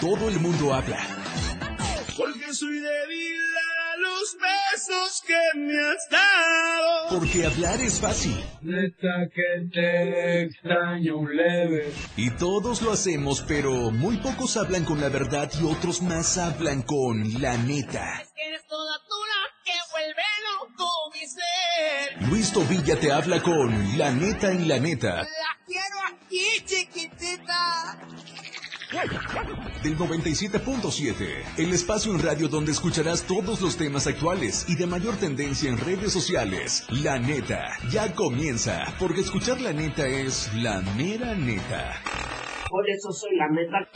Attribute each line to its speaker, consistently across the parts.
Speaker 1: todo el mundo habla.
Speaker 2: Porque soy débil a los besos que me has dado.
Speaker 1: Porque hablar es fácil.
Speaker 3: Neta que te extraño un leve.
Speaker 1: Y todos lo hacemos, pero muy pocos hablan con la verdad y otros más hablan con la neta.
Speaker 4: Es que eres toda tú la que vuelve loco mi ser.
Speaker 1: Luis Tobilla te habla con la neta en la neta.
Speaker 4: La quiero aquí, chiquitita.
Speaker 1: Del 97.7, el espacio en radio donde escucharás todos los temas actuales y de mayor tendencia en redes sociales. La neta, ya comienza, porque escuchar la neta es la mera neta.
Speaker 5: Por eso soy la neta.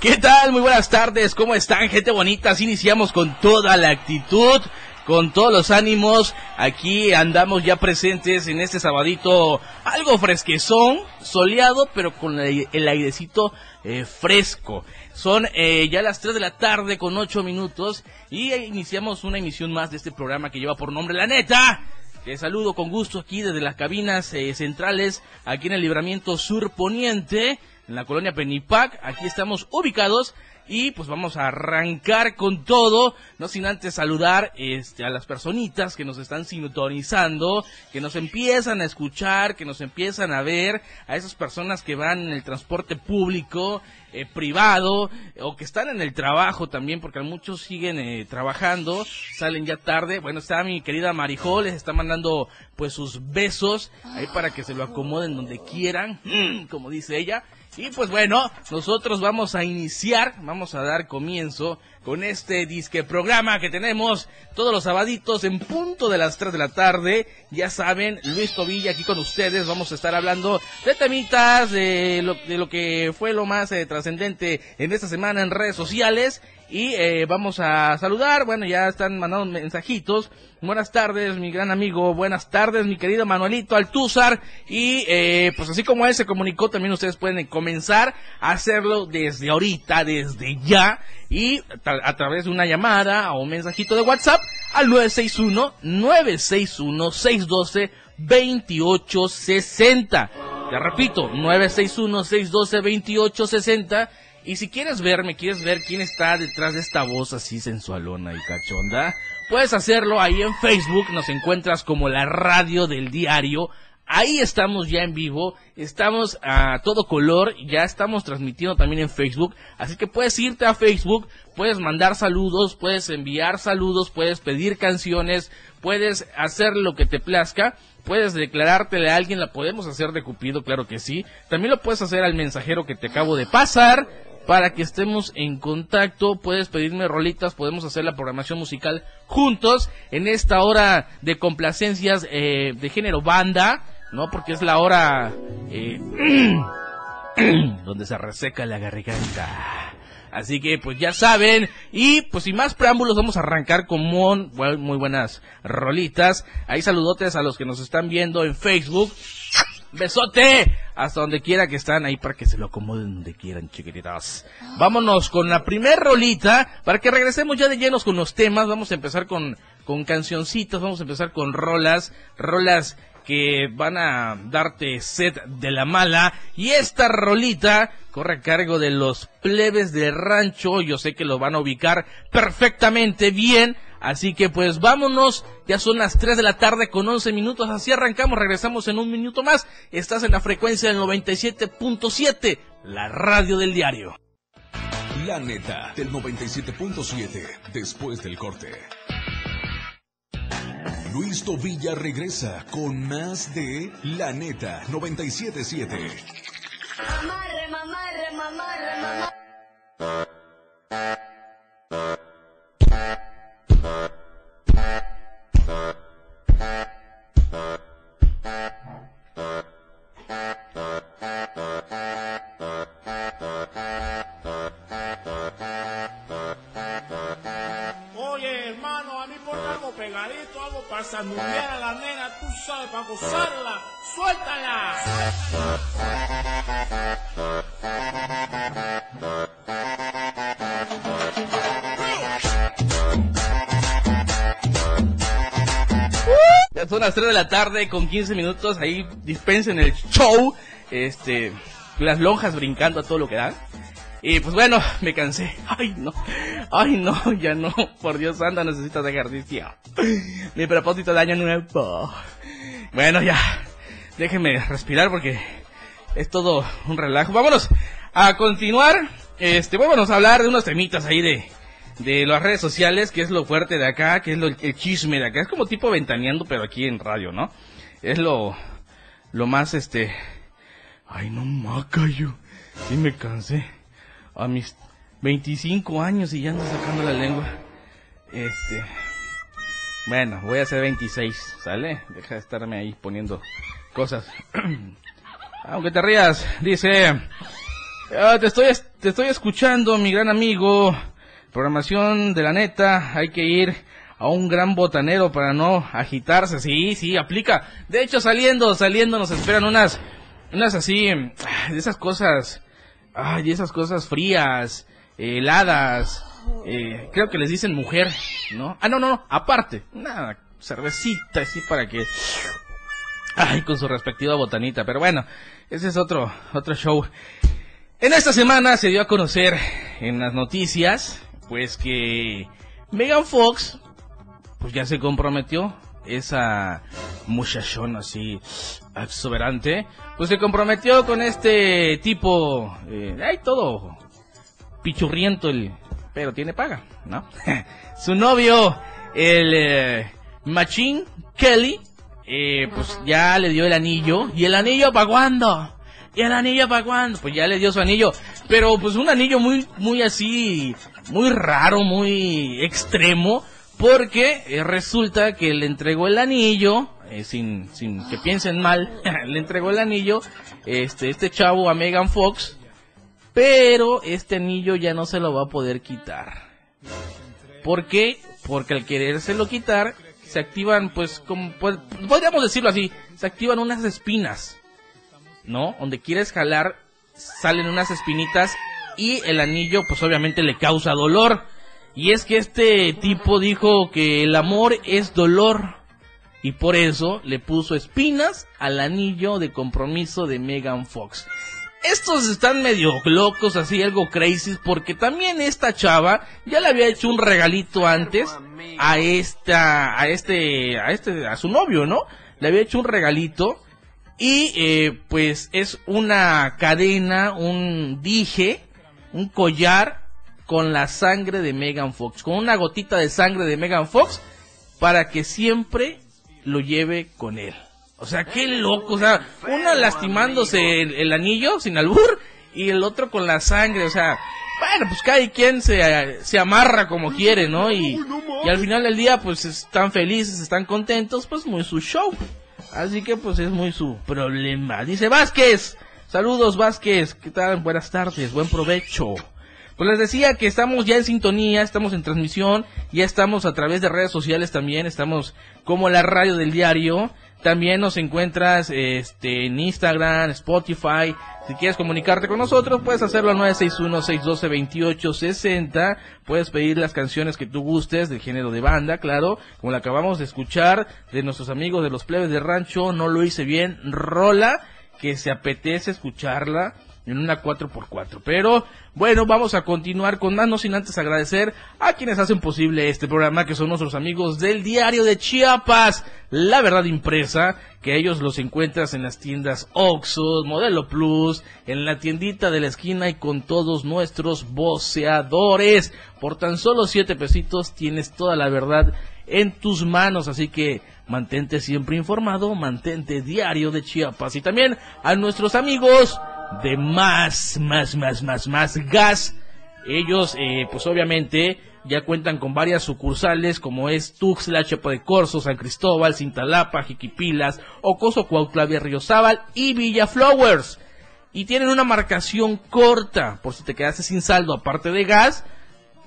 Speaker 6: ¿Qué tal? Muy buenas tardes, ¿cómo están, gente bonita? Así iniciamos con toda la actitud, con todos los ánimos. Aquí andamos ya presentes en este sabadito algo fresquezón, soleado, pero con el, airecito eh, fresco. Son eh, ya las 3 de la tarde con 8 minutos y iniciamos una emisión más de este programa que lleva por nombre La Neta. Te saludo con gusto aquí desde las cabinas eh, centrales, aquí en el libramiento sur poniente, en la colonia Penipac. Aquí estamos ubicados y pues vamos a arrancar con todo, no sin antes saludar este, a las personitas que nos están sintonizando, que nos empiezan a escuchar, que nos empiezan a ver, a esas personas que van en el transporte público, eh, privado, o que están en el trabajo también, porque muchos siguen eh, trabajando, salen ya tarde. Bueno, está mi querida Marijol, les está mandando pues sus besos ahí para que se lo acomoden donde quieran, como dice ella. Y pues bueno, nosotros vamos a iniciar, vamos a dar comienzo con este disque programa que tenemos todos los sabaditos en punto de las 3 de la tarde. Ya saben, Luis Tobilla aquí con ustedes. Vamos a estar hablando de temitas, de lo, de lo que fue lo más eh, trascendente en esta semana en redes sociales. Y eh, vamos a saludar, bueno, ya están mandando mensajitos. Buenas tardes, mi gran amigo. Buenas tardes, mi querido Manuelito Altúzar. Y eh, pues así como él se comunicó, también ustedes pueden comenzar a hacerlo desde ahorita, desde ya. Y a través de una llamada o un mensajito de WhatsApp al 961-961-612-2860. Te repito, 961-612-2860. Y si quieres verme, quieres ver quién está detrás de esta voz así sensualona y cachonda, puedes hacerlo ahí en Facebook. Nos encuentras como la radio del diario. Ahí estamos ya en vivo, estamos a todo color, ya estamos transmitiendo también en Facebook, así que puedes irte a Facebook, puedes mandar saludos, puedes enviar saludos, puedes pedir canciones, puedes hacer lo que te plazca, puedes declarártele a alguien, la podemos hacer de Cupido, claro que sí, también lo puedes hacer al mensajero que te acabo de pasar, para que estemos en contacto. Puedes pedirme rolitas, podemos hacer la programación musical juntos en esta hora de complacencias eh, de género banda, ¿no? Porque es la hora eh, donde se reseca la garganta. Así que pues ya saben, y pues sin más preámbulos vamos a arrancar con muy, muy buenas rolitas. Ahí saludotes a los que nos están viendo en Facebook. Besote hasta donde quiera que están ahí para que se lo acomoden donde quieran, chiquititas. Vámonos con la primer rolita para que regresemos ya de llenos con los temas. Vamos a empezar con, con cancioncitas, vamos a empezar con rolas, rolas que van a darte sed de la mala. Y esta rolita corre a cargo de los plebes de rancho. Yo sé que lo van a ubicar perfectamente bien. Así que pues vámonos, ya son las 3 de la tarde con 11 minutos, así arrancamos, regresamos en un minuto más. Estás en la frecuencia del 97.7, la radio del diario.
Speaker 1: La neta del 97.7, después del corte. Luis Tobilla regresa con más de La Neta 977.
Speaker 4: Mamarre, mamarre, mamarre, mamarre.
Speaker 6: Son las 3 de la tarde con 15 minutos, ahí dispensen el show. Este, las lonjas brincando a todo lo que dan. Y pues bueno, me cansé. Ay, no. Ay, no, ya no. Por Dios santo, necesito de ejercicio. Mi propósito de año nuevo. Bueno, ya. Déjenme respirar porque es todo un relajo. Vámonos a continuar. Este, vámonos a hablar de unos temitas ahí de, de las redes sociales, que es lo fuerte de acá, que es lo, el chisme de acá. Es como tipo ventaneando, pero aquí en radio, ¿no? Es lo, lo más, este... Ay, no maca yo. Sí me cansé. A mis 25 años y ya ando sacando la lengua. Este... Bueno, voy a hacer 26, ¿sale? Deja de estarme ahí poniendo cosas. Aunque te rías, dice... ah, te, estoy, te estoy escuchando, mi gran amigo. Programación de la neta, hay que ir a un gran botanero para no agitarse. Sí, sí, aplica. De hecho, saliendo, saliendo nos esperan unas, unas así, de esas cosas, ay, esas cosas frías, eh, heladas, eh, creo que les dicen mujer, ¿no? Ah, no, no, no, aparte, una cervecita así para que, ay, con su respectiva botanita. Pero bueno, ese es otro, otro show. En esta semana se dio a conocer en las noticias, pues que Megan Fox pues ya se comprometió esa muchachona así exuberante, pues se comprometió con este tipo, eh, ay todo pichurriento el, pero tiene paga, ¿no? Su novio, el eh, Kelly, eh, pues ya le dio el anillo, y el anillo para cuándo? ¿Y el anillo para cuándo? Pues ya le dio su anillo. Pero pues un anillo muy, muy así, muy raro, muy extremo porque eh, resulta que le entregó el anillo, eh, sin, sin que piensen mal, le entregó el anillo este, este chavo a Megan Fox, pero este anillo ya no se lo va a poder quitar. ¿Por qué? Porque al querérselo quitar, se activan, pues, como pues, podríamos decirlo así, se activan unas espinas, ¿no? Donde quieres jalar, salen unas espinitas y el anillo, pues obviamente le causa dolor. Y es que este tipo dijo que el amor es dolor. Y por eso le puso espinas al anillo de compromiso de Megan Fox. Estos están medio locos, así algo crazy, porque también esta chava ya le había hecho un regalito antes a esta, a este, a este, a su novio, ¿no? Le había hecho un regalito y eh, pues es una cadena, un dije, un collar con la sangre de Megan Fox, con una gotita de sangre de Megan Fox, para que siempre lo lleve con él. O sea, qué loco, o sea, una lastimándose el, anillo sin albur y el otro con la sangre, o sea, bueno, pues cada quien se, se amarra como quiere, ¿no? Y, y al final del día, pues están felices, están contentos, pues muy su show. Así que pues es muy su problema. Dice Vázquez, saludos Vázquez, ¿qué tal? Buenas tardes, buen provecho. Pues les decía que estamos ya en sintonía, estamos en transmisión, ya estamos a través de redes sociales también, estamos como la radio del diario. También nos encuentras este, en Instagram, Spotify. Si quieres comunicarte con nosotros, puedes hacerlo al 961-612-2860. Puedes pedir las canciones que tú gustes del género de banda, claro. Como la acabamos de escuchar de nuestros amigos de los plebes de rancho. No lo hice bien. Rola, que se apetece escucharla en una 4x4. Pero bueno, vamos a continuar con más, no sin antes agradecer a quienes hacen posible este programa, que son nuestros amigos del diario de Chiapas, La Verdad Impresa, que ellos los encuentras en las tiendas Oxxo, Modelo Plus, en la tiendita de la esquina y con todos nuestros voceadores. Por tan solo siete pesitos tienes toda la verdad en tus manos, así que mantente siempre informado, mantente diario de Chiapas y también a nuestros amigos de más, más, más, más, más gas. Ellos, eh, pues obviamente, ya cuentan con varias sucursales como es Tuxtla, Chepo de Corzo, San Cristóbal, Cintalapa, Jiquipilas, Ocoso, Cuautla, Berriozábal y Villa Flowers. Y tienen una marcación corta, por si te quedaste sin saldo aparte de gas,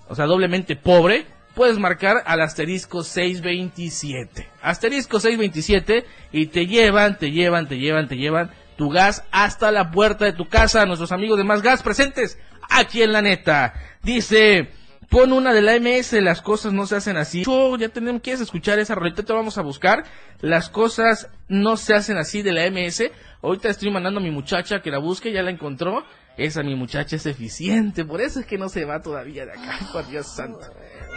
Speaker 6: o sea, doblemente pobre, puedes marcar al asterisco 627. Asterisco 627 y te llevan, te llevan, te llevan, te llevan tu gas hasta la puerta de tu casa. Nuestros amigos de Más Gas presentes aquí en la neta. Dice Pon una de la MS, las cosas no se hacen así. Yo, ya tenemos, ¿quieres escuchar esa rolita? Te vamos a buscar. Las cosas no se hacen así de la MS. Ahorita estoy mandando a mi muchacha que la busque, ya la encontró. Esa mi muchacha es eficiente, por eso es que no se va todavía de acá, por Dios santo.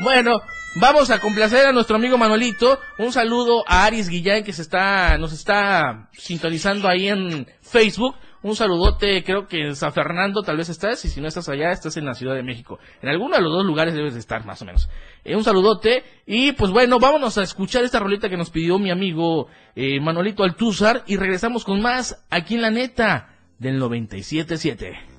Speaker 6: Bueno, vamos a complacer a nuestro amigo Manolito. Un saludo a Aris Guillén que se está, nos está sintonizando ahí en Facebook. Un saludote, creo que en San Fernando tal vez estás, y si no estás allá, estás en la Ciudad de México. En alguno de los dos lugares debes de estar, más o menos. Eh, un saludote, y pues bueno, vámonos a escuchar esta rolita que nos pidió mi amigo eh, Manolito Altúzar, y regresamos con más aquí en la neta del 97.7.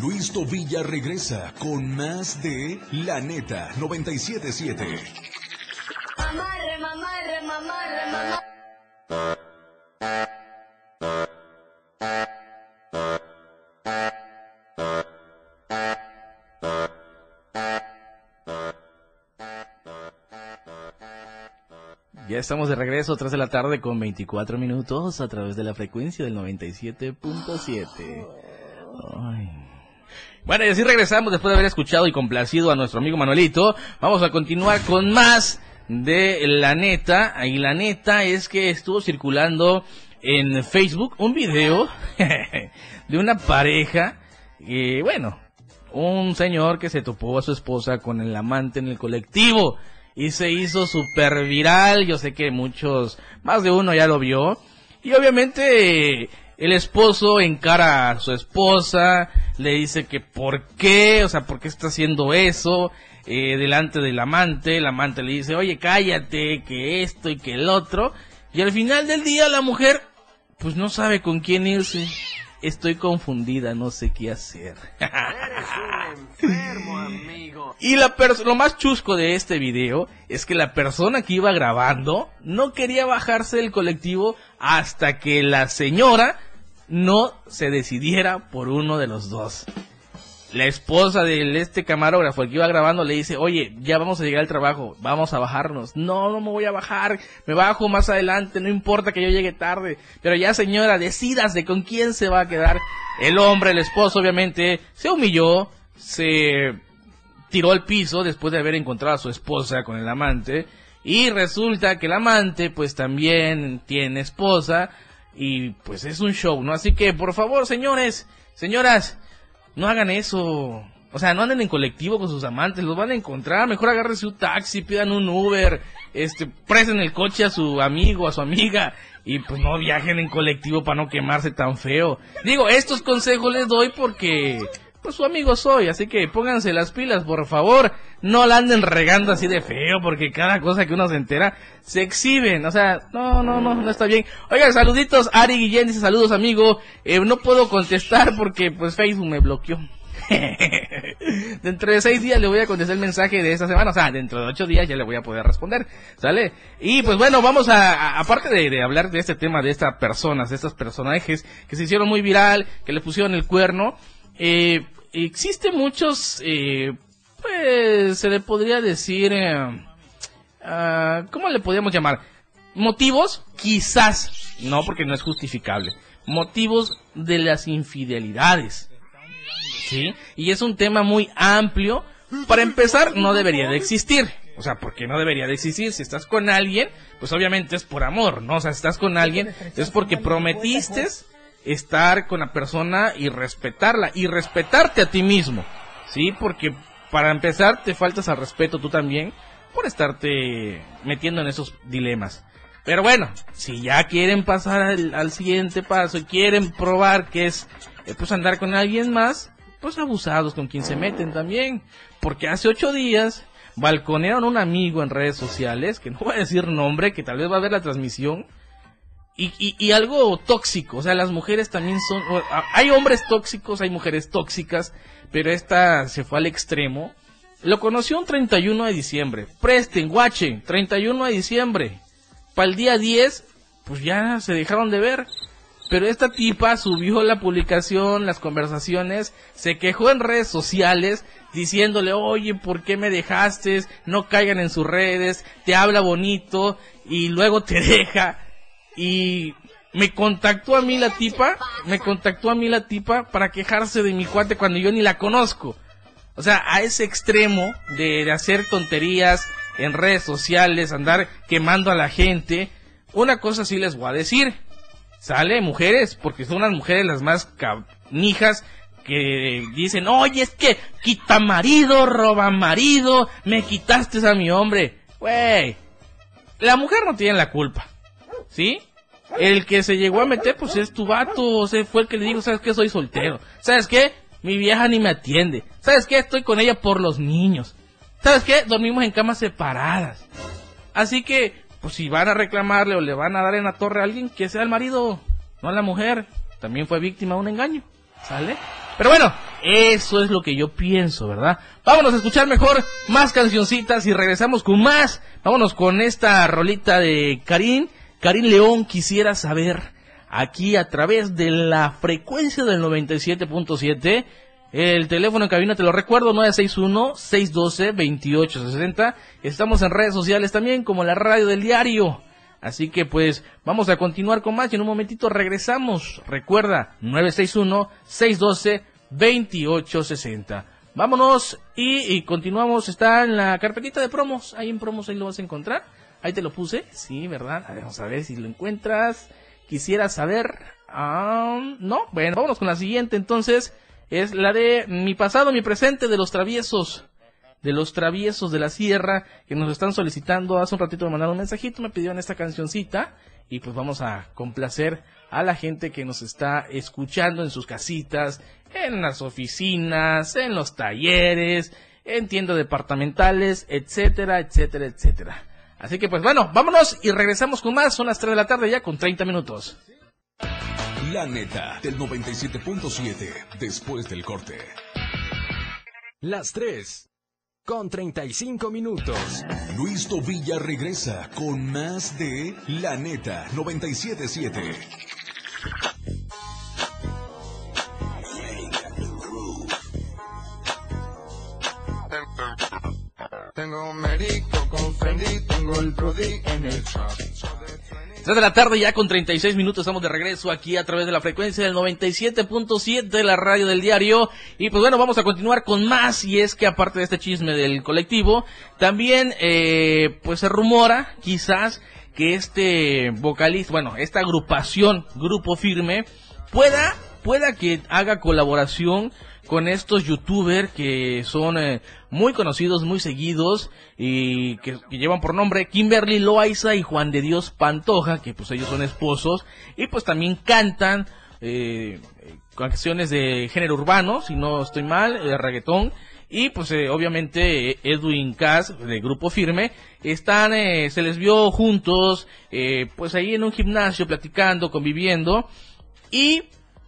Speaker 1: Luis Tobilla regresa con más de La Neta 977.
Speaker 7: Mamarre, mamarre, mamarre, mamarre.
Speaker 6: Ya estamos de regreso, tras de la tarde con 24 minutos a través de la frecuencia del 97.7. Bueno, y así regresamos después de haber escuchado y complacido a nuestro amigo Manuelito. Vamos a continuar con más de la neta. Y la neta es que estuvo circulando en Facebook un video de una pareja, bueno, un señor que se topó a su esposa con el amante en el colectivo y se hizo súper viral. Yo sé que muchos, más de uno ya lo vio. Y obviamente el esposo encara a su esposa, le dice que por qué, o sea, por qué está haciendo eso eh, delante del amante. El amante le dice, oye, cállate, que esto y que el otro. Y al final del día la mujer, pues no sabe con quién irse. Estoy confundida, no sé qué hacer.
Speaker 8: enfermo, amigo.
Speaker 6: Y la lo más chusco de este video es que la persona que iba grabando no quería bajarse del colectivo hasta que la señora no se decidiera por uno de los dos. La esposa de este camarógrafo, el que iba grabando, le dice, oye, ya vamos a llegar al trabajo, vamos a bajarnos. No, no me voy a bajar, me bajo más adelante, no importa que yo llegue tarde. Pero ya señora, decídase con quién se va a quedar. El hombre, el esposo, obviamente, se humilló, se tiró al piso después de haber encontrado a su esposa con el amante. Y resulta que el amante, pues también tiene esposa. Y pues es un show, ¿no? Así que, por favor, señores, señoras, no hagan eso. O sea, no anden en colectivo con sus amantes, los van a encontrar. Mejor agárrense un taxi, pidan un Uber, este, presten el coche a su amigo, a su amiga. Y pues no viajen en colectivo para no quemarse tan feo. Digo, estos consejos les doy porque, pues su amigo soy. Así que pónganse las pilas, por favor. No la anden regando así de feo porque cada cosa que uno se entera se exhiben. O sea, no, no, no, no está bien. Oigan, saluditos. Ari Guillén dice saludos, amigo. Eh, no puedo contestar porque pues Facebook me bloqueó. dentro de seis días le voy a contestar el mensaje de esta semana, o sea, dentro de ocho días ya le voy a poder responder, ¿sale? Y pues bueno, vamos a, aparte de, de hablar de este tema, de estas personas, de estos personajes que se hicieron muy viral, que le pusieron el cuerno, eh, existe muchos, eh, pues, se le podría decir, eh, ah, ¿cómo le podríamos llamar? Motivos, quizás, no porque no es justificable, motivos de las infidelidades. ¿sí? Y es un tema muy amplio. Para empezar, no debería de existir. O sea, porque no debería de existir. Si estás con alguien, pues obviamente es por amor, ¿no? O sea, si estás con alguien, es porque prometiste estar con la persona y respetarla. Y respetarte a ti mismo, ¿sí? Porque para empezar, te faltas al respeto tú también por estarte metiendo en esos dilemas. Pero bueno, si ya quieren pasar al, al siguiente paso y quieren probar que es eh, pues andar con alguien más, pues abusados con quien se meten también. Porque hace ocho días balconearon un amigo en redes sociales, que no voy a decir nombre, que tal vez va a ver la transmisión, y, y, algo tóxico, o sea, las mujeres también son, hay hombres tóxicos, hay mujeres tóxicas, pero esta se fue al extremo. Lo conoció un 31 de diciembre, presten, guachen, 31 de diciembre. Para el día 10, pues ya se dejaron de ver. Pero esta tipa subió la publicación, las conversaciones, se quejó en redes sociales diciéndole, oye, ¿por qué me dejaste? No caigan en sus redes, te habla bonito y luego te deja. Y me contactó a mí la tipa, me contactó a mí la tipa para quejarse de mi cuate cuando yo ni la conozco. O sea, a ese extremo de, de hacer tonterías en redes sociales, andar quemando a la gente. Una cosa sí les voy a decir. Sale mujeres, porque son las mujeres las más canijas que dicen, oye, es que quita marido, roba marido, me quitaste a mi hombre. Güey, la mujer no tiene la culpa, ¿sí? El que se llegó a meter, pues es tu vato, o sea, fue el que le dijo, ¿sabes qué? Soy soltero. ¿Sabes qué? Mi vieja ni me atiende. ¿Sabes qué? Estoy con ella por los niños. ¿Sabes qué? Dormimos en camas separadas. Así que, pues si van a reclamarle o le van a dar en la torre a alguien, que sea el marido, no a la mujer. También fue víctima de un engaño. ¿Sale? Pero bueno, eso es lo que yo pienso, ¿verdad? Vámonos a escuchar mejor más cancioncitas y regresamos con más. Vámonos con esta rolita de Karim. Karim León quisiera saber aquí a través de la frecuencia del 97.7. El teléfono en cabina te lo recuerdo, 961-612-2860. Estamos en redes sociales también como la radio del diario. Así que pues vamos a continuar con más y en un momentito regresamos. Recuerda, 961-612-2860. Vámonos y, y, continuamos. Está en la carpetita de promos. Ahí en promos ahí lo vas a encontrar. Ahí te lo puse. Sí, ¿verdad? A ver, vamos a ver si lo encuentras. Quisiera saber. Um, no, bueno, vámonos con la siguiente entonces. Es la de mi pasado, mi presente de los traviesos de los traviesos de la sierra que nos están solicitando. Hace un ratito me mandaron un mensajito, me pidieron esta cancioncita y pues vamos a complacer a la gente que nos está escuchando en sus casitas, en las oficinas, en los talleres, en tiendas departamentales, etcétera, etcétera, etcétera. Así que pues bueno, vámonos y regresamos con más. Son las 3 de la tarde ya con 30 minutos.
Speaker 1: La neta del 97.7 después del corte.
Speaker 8: Las 3 con 35 minutos.
Speaker 1: Luis Tobilla regresa con más de La Neta 977.
Speaker 3: Tengo merico con Fendi, tengo el Prodi en el shop.
Speaker 6: 3 de la tarde ya con 36 minutos estamos de regreso aquí a través de la frecuencia del 97.7 de la radio del diario y pues bueno vamos a continuar con más y es que aparte de este chisme del colectivo también eh, pues se rumora quizás que este vocalista bueno esta agrupación grupo firme pueda pueda que haga colaboración con estos youtubers que son eh, muy conocidos, muy seguidos y que, llevan por nombre Kimberly Loaiza y Juan de Dios Pantoja, que pues ellos son esposos y pues también cantan eh, canciones de género urbano, si no estoy mal, de reggaetón. Y pues eh, obviamente Edwin Cass de Grupo Firme están, eh, se les vio juntos, eh, pues ahí en un gimnasio platicando, conviviendo y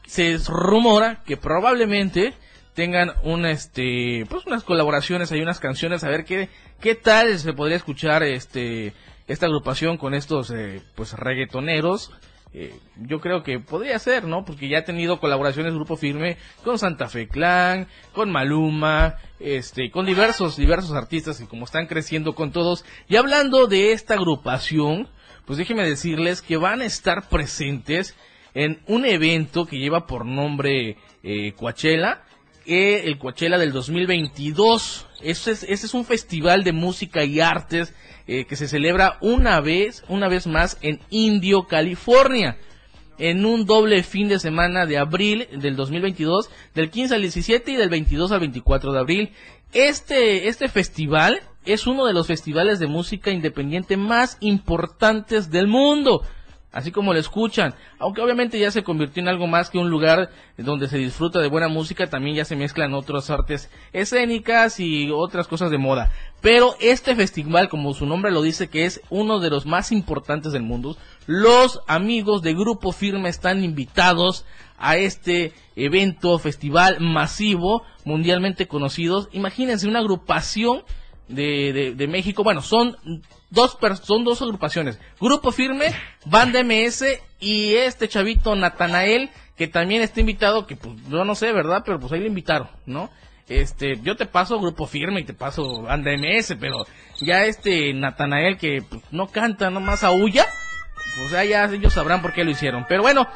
Speaker 6: se rumora que probablemente tengan un este pues unas colaboraciones hay unas canciones a ver qué qué tal se podría escuchar este esta agrupación con estos eh, pues reggaetoneros. Eh, yo creo que podría ser no porque ya ha tenido colaboraciones grupo firme con Santa Fe Clan con Maluma este con diversos diversos artistas y como están creciendo con todos. Y hablando de esta agrupación pues déjenme decirles que van a estar presentes en un evento que lleva por nombre eh, Coachella eh, el Coachella del 2022. Este es, es un festival de música y artes eh, que se celebra una vez, una vez más en Indio, California. En un doble fin de semana de abril del 2022, del 15 al 17 y del 22 al 24 de abril. Este, este festival es uno de los festivales de música independiente más importantes del mundo así como lo escuchan, aunque obviamente ya se convirtió en algo más que un lugar donde se disfruta de buena música, también ya se mezclan otras artes escénicas y otras cosas de moda. Pero este festival, como su nombre lo dice, que es uno de los más importantes del mundo, los amigos de Grupo Firme están invitados a este evento, festival masivo, mundialmente conocidos. Imagínense una agrupación de, de, de México, bueno, son dos son dos agrupaciones, Grupo Firme, Banda MS y este chavito Natanael que también está invitado, que pues yo no sé, ¿verdad? Pero pues ahí le invitaron, ¿no? Este, yo te paso Grupo Firme y te paso Banda MS, pero ya este Natanael que pues, no canta, nomás aúlla, pues ya ellos sabrán por qué lo hicieron. Pero bueno,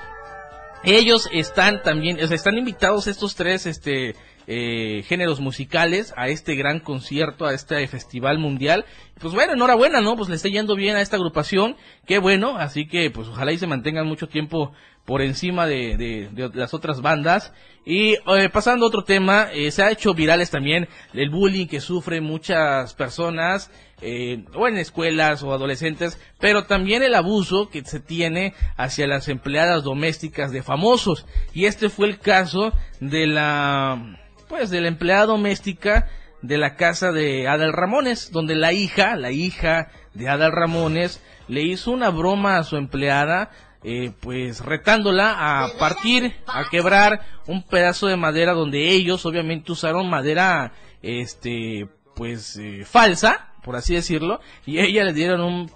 Speaker 6: ellos están también, o sea, están invitados estos tres, este, eh, géneros musicales a este gran concierto, a este festival mundial. Pues bueno, enhorabuena, ¿no? Pues le está yendo bien a esta agrupación, qué bueno, así que pues ojalá y se mantengan mucho tiempo por encima de, de, de las otras bandas. Y eh, pasando a otro tema, eh, se ha hecho virales también el bullying que sufren muchas personas, eh, o en escuelas o adolescentes, pero también el abuso que se tiene hacia las empleadas domésticas de famosos. Y este fue el caso de la, pues, de la empleada doméstica de la casa de Adal Ramones, donde la hija, la hija de Adal Ramones, le hizo una broma a su empleada eh, pues retándola a partir, a quebrar un pedazo de madera donde ellos obviamente usaron madera, este, pues eh, falsa, por así decirlo, y ella le dieron un,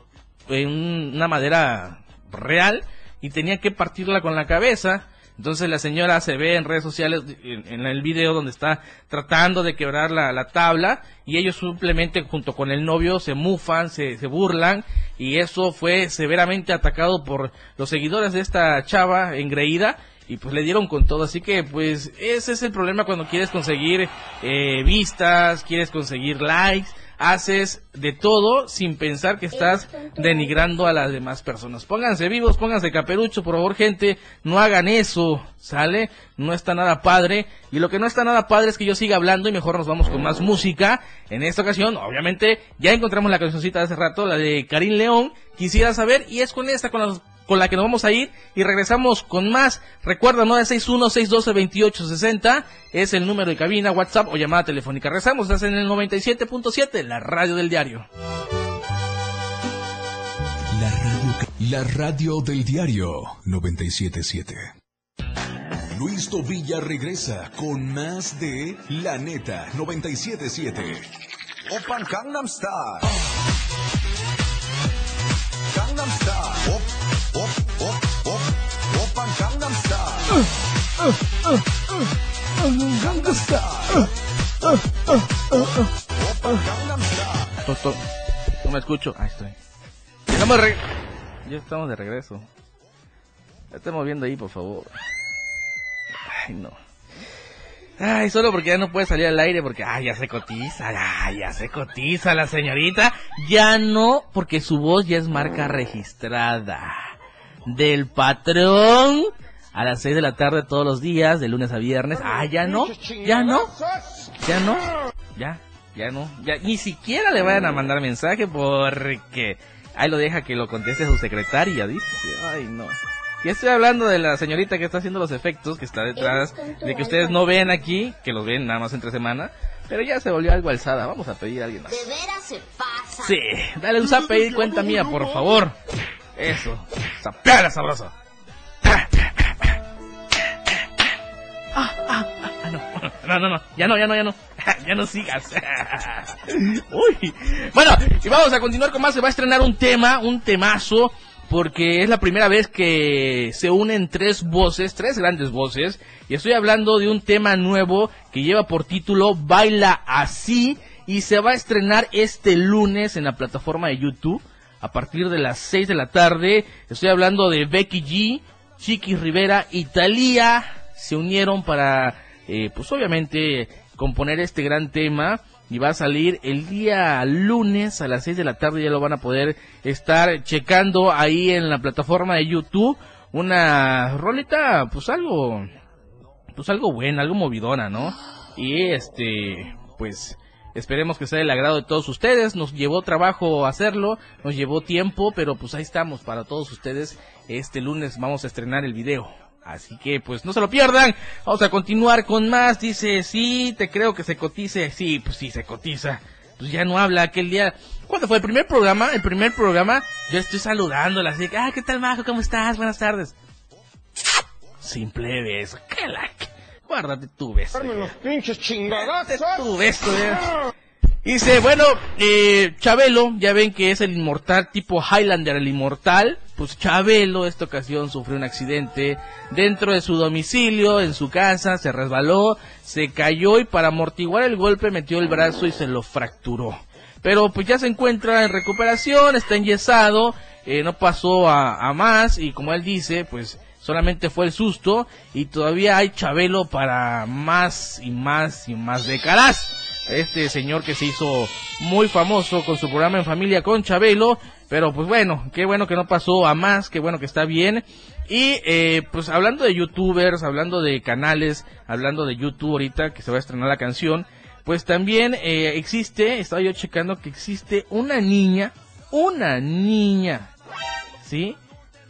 Speaker 6: eh, un- una madera real y tenía que partirla con la cabeza. Entonces la señora se ve en redes sociales, en, en el video donde está tratando de quebrar la, la tabla y ellos simplemente junto con el novio se mufan, se, se burlan y eso fue severamente atacado por los seguidores de esta chava engreída y pues le dieron con todo. Así que pues ese es el problema cuando quieres conseguir eh, vistas, quieres conseguir likes, haces de todo sin pensar que estás denigrando a las demás personas. Pónganse vivos, pónganse caperucho, por favor gente, no hagan eso, ¿sale? No está nada padre. Y lo que no está nada padre es que yo siga hablando y mejor nos vamos con más música. En esta ocasión, obviamente, ya encontramos la cancioncita de hace rato, la de Karim León. Quisiera saber, y es con esta, con las con la que nos vamos a ir y regresamos con más. Recuerda, no de 61-612-2860 es el número de cabina, WhatsApp o llamada telefónica. Regresamos, estás en el 97.7, la radio del diario.
Speaker 1: La radio, la radio del diario 977. Luis Tobilla regresa con más de La Neta 977.
Speaker 3: Open Gangnam Style. Gangnam Style. Style. Gangnam Style. Open Gangnam Style.
Speaker 6: To- to- No me escucho. Ahí estoy. Estamos re- Ya estamos de regreso. Ya estamos viendo ahí, por favor. Ay, no. Ay, solo porque ya no puede salir al aire porque, ay, ya se cotiza, ay, ya se cotiza la señorita. Ya no, porque su voz ya es marca registrada. Del patrón a las 6 de la tarde todos los días, de lunes a viernes. Ah, ya no, ya no, ya no, ya, ya no, ya ni siquiera le vayan a mandar mensaje porque ahí lo deja que lo conteste su secretaria, dice. Ay, no. Y estoy hablando de la señorita que está haciendo los efectos, que está detrás, de que ustedes no ven aquí, que los ven nada más entre semana, pero ya se volvió algo alzada. Vamos a pedir a alguien más.
Speaker 7: De veras se pasa.
Speaker 6: Sí, dale un zap y cuenta mía, por favor. Eso, zapeala sabrosa. No, no, no, ya no, ya no, ya no, ya no sigas. Uy. Bueno, y vamos a continuar con más. Se va a estrenar un tema, un temazo, porque es la primera vez que se unen tres voces, tres grandes voces, y estoy hablando de un tema nuevo que lleva por título Baila así, y se va a estrenar este lunes en la plataforma de YouTube a partir de las 6 de la tarde. Estoy hablando de Becky G, Chiqui Rivera y Thalía se unieron para, eh, pues obviamente, componer este gran tema. Y va a salir el día lunes a las 6 de la tarde. Ya lo van a poder estar checando ahí en la plataforma de YouTube. Una rolita, pues algo, pues algo buena, algo movidona, ¿no? Y este, pues esperemos que sea del agrado de todos ustedes. Nos llevó trabajo hacerlo, nos llevó tiempo, pero pues ahí estamos para todos ustedes. Este lunes vamos a estrenar el video. Así que pues no se lo pierdan. Vamos a continuar con más. Dice, sí, te creo que se cotice. Sí, pues sí, se cotiza. Pues ya no habla aquel día. ¿Cuándo fue el primer programa? El primer programa. Yo estoy saludándola así. que, Ah, ¿qué tal, Majo? ¿Cómo estás? Buenas tardes. Simple beso. ¿Qué la... Guárdate tu beso.
Speaker 2: los pinches
Speaker 6: Guárdate tu beso. ya. Dice, bueno, eh, Chabelo, ya ven que es el inmortal tipo Highlander, el inmortal. Pues Chabelo, esta ocasión sufrió un accidente dentro de su domicilio, en su casa, se resbaló, se cayó y para amortiguar el golpe metió el brazo y se lo fracturó. Pero pues ya se encuentra en recuperación, está enyesado, eh, no pasó a, a más y como él dice, pues solamente fue el susto y todavía hay Chabelo para más y más y más décadas. Este señor que se hizo muy famoso con su programa en familia con Chabelo, pero pues bueno, qué bueno que no pasó a más, qué bueno que está bien. Y eh, pues hablando de youtubers, hablando de canales, hablando de YouTube ahorita que se va a estrenar la canción, pues también eh, existe, estaba yo checando que existe una niña, una niña, ¿sí?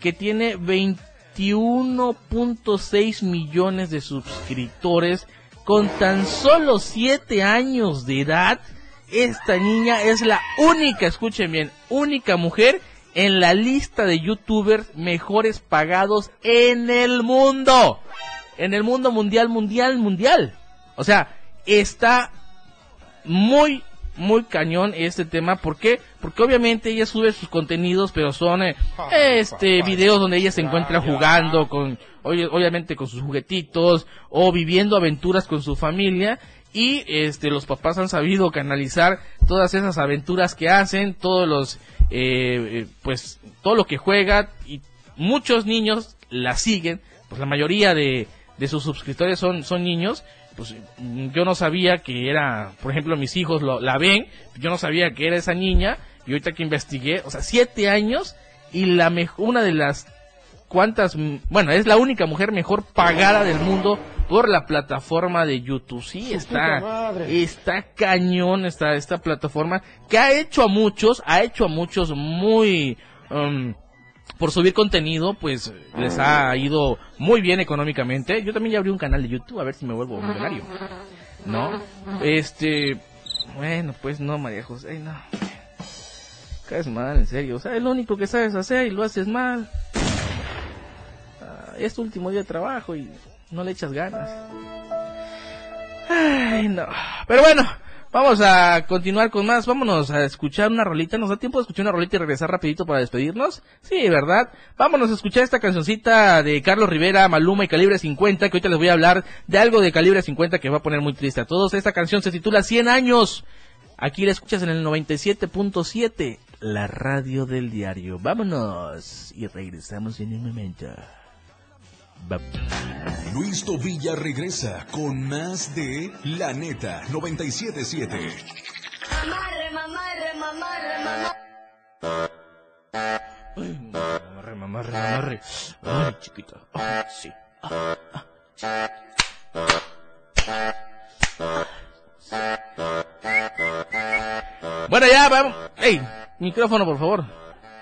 Speaker 6: Que tiene 21.6 millones de suscriptores con tan solo 7 años de edad. Esta niña es la única, escuchen bien, única mujer en la lista de youtubers mejores pagados en el mundo. En el mundo mundial, mundial, mundial. O sea, está muy, muy cañón este tema. ¿Por qué? Porque obviamente ella sube sus contenidos, pero son eh, este videos donde ella se encuentra jugando con, obviamente con sus juguetitos o viviendo aventuras con su familia. Y este los papás han sabido canalizar todas esas aventuras que hacen, todos los eh, eh, pues todo lo que juega y muchos niños la siguen, pues la mayoría de, de sus suscriptores son, son niños, pues yo no sabía que era, por ejemplo, mis hijos lo, la ven, yo no sabía que era esa niña, y ahorita que investigué, o sea, siete años, y la mejor, una de las cuantas, bueno, es la única mujer mejor pagada del mundo por la plataforma de YouTube. Sí, está, está cañón esta, esta plataforma que ha hecho a muchos, ha hecho a muchos muy, um, por subir contenido, pues les ha ido muy bien económicamente. Yo también ya abrí un canal de YouTube a ver si me vuelvo millonario. ¿No? Este, bueno, pues no, María José, no. Caes mal, en serio. O sea, es lo único que sabes hacer y lo haces mal. Ah, es tu último día de trabajo y no le echas ganas. Ay, no. Pero bueno, vamos a continuar con más. Vámonos a escuchar una rolita. ¿Nos da tiempo de escuchar una rolita y regresar rapidito para despedirnos? Sí, ¿verdad? Vámonos a escuchar esta cancioncita de Carlos Rivera, Maluma y Calibre 50, que ahorita les voy a hablar de algo de Calibre 50 que va a poner muy triste a todos. Esta canción se titula 100 años. Aquí la escuchas en el 97.7, la radio del diario. Vámonos y regresamos en un momento.
Speaker 1: Luis Tobilla regresa con más de La Neta 977.
Speaker 7: Mamarre, mamarre, mamarre, mamarre.
Speaker 6: Ay, mamarre, mamarre, mamarre. Ay, chiquita. Ay, sí. Ah, ah. Bueno, ya, vamos. Ey, micrófono, por favor.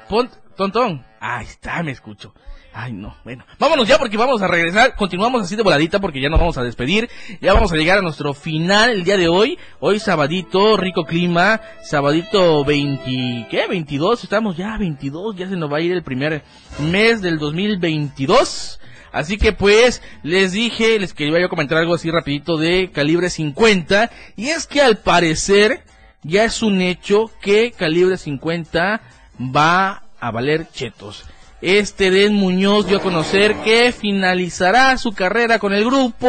Speaker 6: Pon, tontón. Ahí está, me escucho. Ay, no, bueno. Vámonos ya porque vamos a regresar. Continuamos así de voladita porque ya nos vamos a despedir. Ya vamos a llegar a nuestro final el día de hoy. Hoy sabadito, rico clima. Sabadito 20, ¿qué? 22. Estamos ya 22. Ya se nos va a ir el primer mes del 2022. Así que pues les dije, les quería yo comentar algo así rapidito de calibre 50. Y es que al parecer ya es un hecho que calibre 50 va a valer chetos. Este Den Muñoz dio a conocer que finalizará su carrera con el grupo,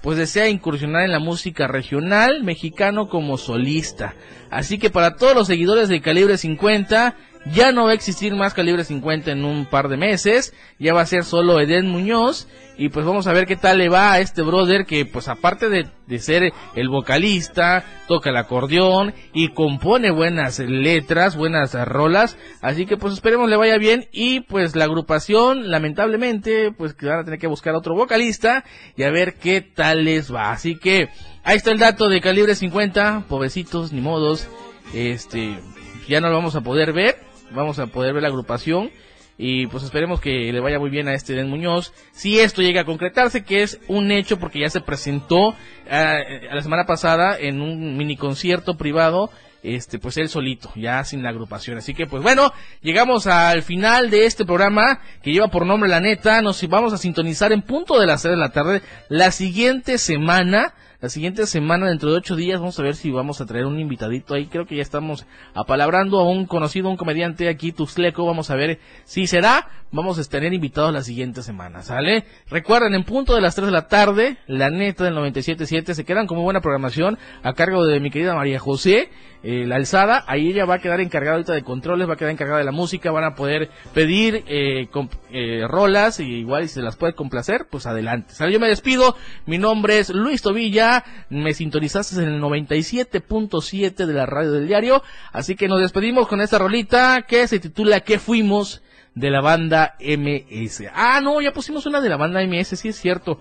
Speaker 6: pues desea incursionar en la música regional mexicano como solista. Así que para todos los seguidores de Calibre 50, ya no va a existir más Calibre 50 en un par de meses, ya va a ser solo Eden Muñoz y pues vamos a ver qué tal le va a este brother que pues aparte de, de ser el vocalista, toca el acordeón y compone buenas letras, buenas rolas, así que pues esperemos le vaya bien y pues la agrupación lamentablemente pues que van a tener que buscar otro vocalista y a ver qué tal les va, así que ahí está el dato de Calibre 50, pobrecitos, ni modos, este ya no lo vamos a poder ver, vamos a poder ver la agrupación y pues esperemos que le vaya muy bien a este Den Muñoz. Si esto llega a concretarse, que es un hecho porque ya se presentó a, la semana pasada en un mini concierto privado, este pues él solito, ya sin la agrupación. Así que pues bueno, llegamos al final de este programa que lleva por nombre La Neta. Nos vamos a sintonizar en punto de las 6 de la tarde la siguiente semana La siguiente semana, dentro de ocho días, vamos a ver si vamos a traer un invitadito ahí. Creo que ya estamos apalabrando a un conocido, un comediante aquí, Tuxleco. Vamos a ver si será. Vamos a tener invitados la siguiente semana, ¿sale? Recuerden, en punto de las 3 de la tarde, la neta del 97.7, se quedan como buena programación a cargo de mi querida María José, eh, la alzada. Ahí ella va a quedar encargada ahorita de controles, va a quedar encargada de la música, van a poder pedir eh, eh, rolas y igual si se las puede complacer, pues adelante. ¿Sale? Yo me despido. Mi nombre es Luis Tobilla. Me sintonizaste en el 97.7 de la radio del diario. Así que nos despedimos con esta rolita que se titula ¿Qué fuimos? de la banda MS. Ah, no, ya pusimos una de la banda MS, sí es cierto.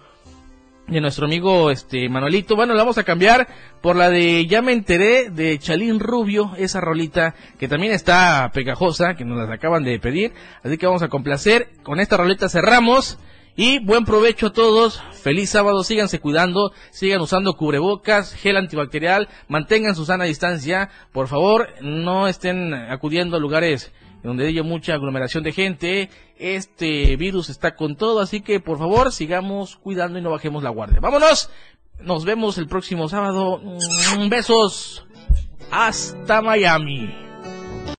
Speaker 6: De nuestro amigo este Manuelito. Bueno, la vamos a cambiar por la de Ya me enteré de Chalín Rubio, esa rolita que también está pegajosa, que nos las acaban de pedir. Así que vamos a complacer. Con esta rolita cerramos. Y buen provecho a todos, feliz sábado, síganse cuidando, sigan usando cubrebocas, gel antibacterial, mantengan su sana distancia, por favor, no estén acudiendo a lugares donde haya mucha aglomeración de gente, este virus está con todo, así que por favor sigamos cuidando y no bajemos la guardia. Vámonos, nos vemos el próximo sábado, Mm, besos, hasta Miami.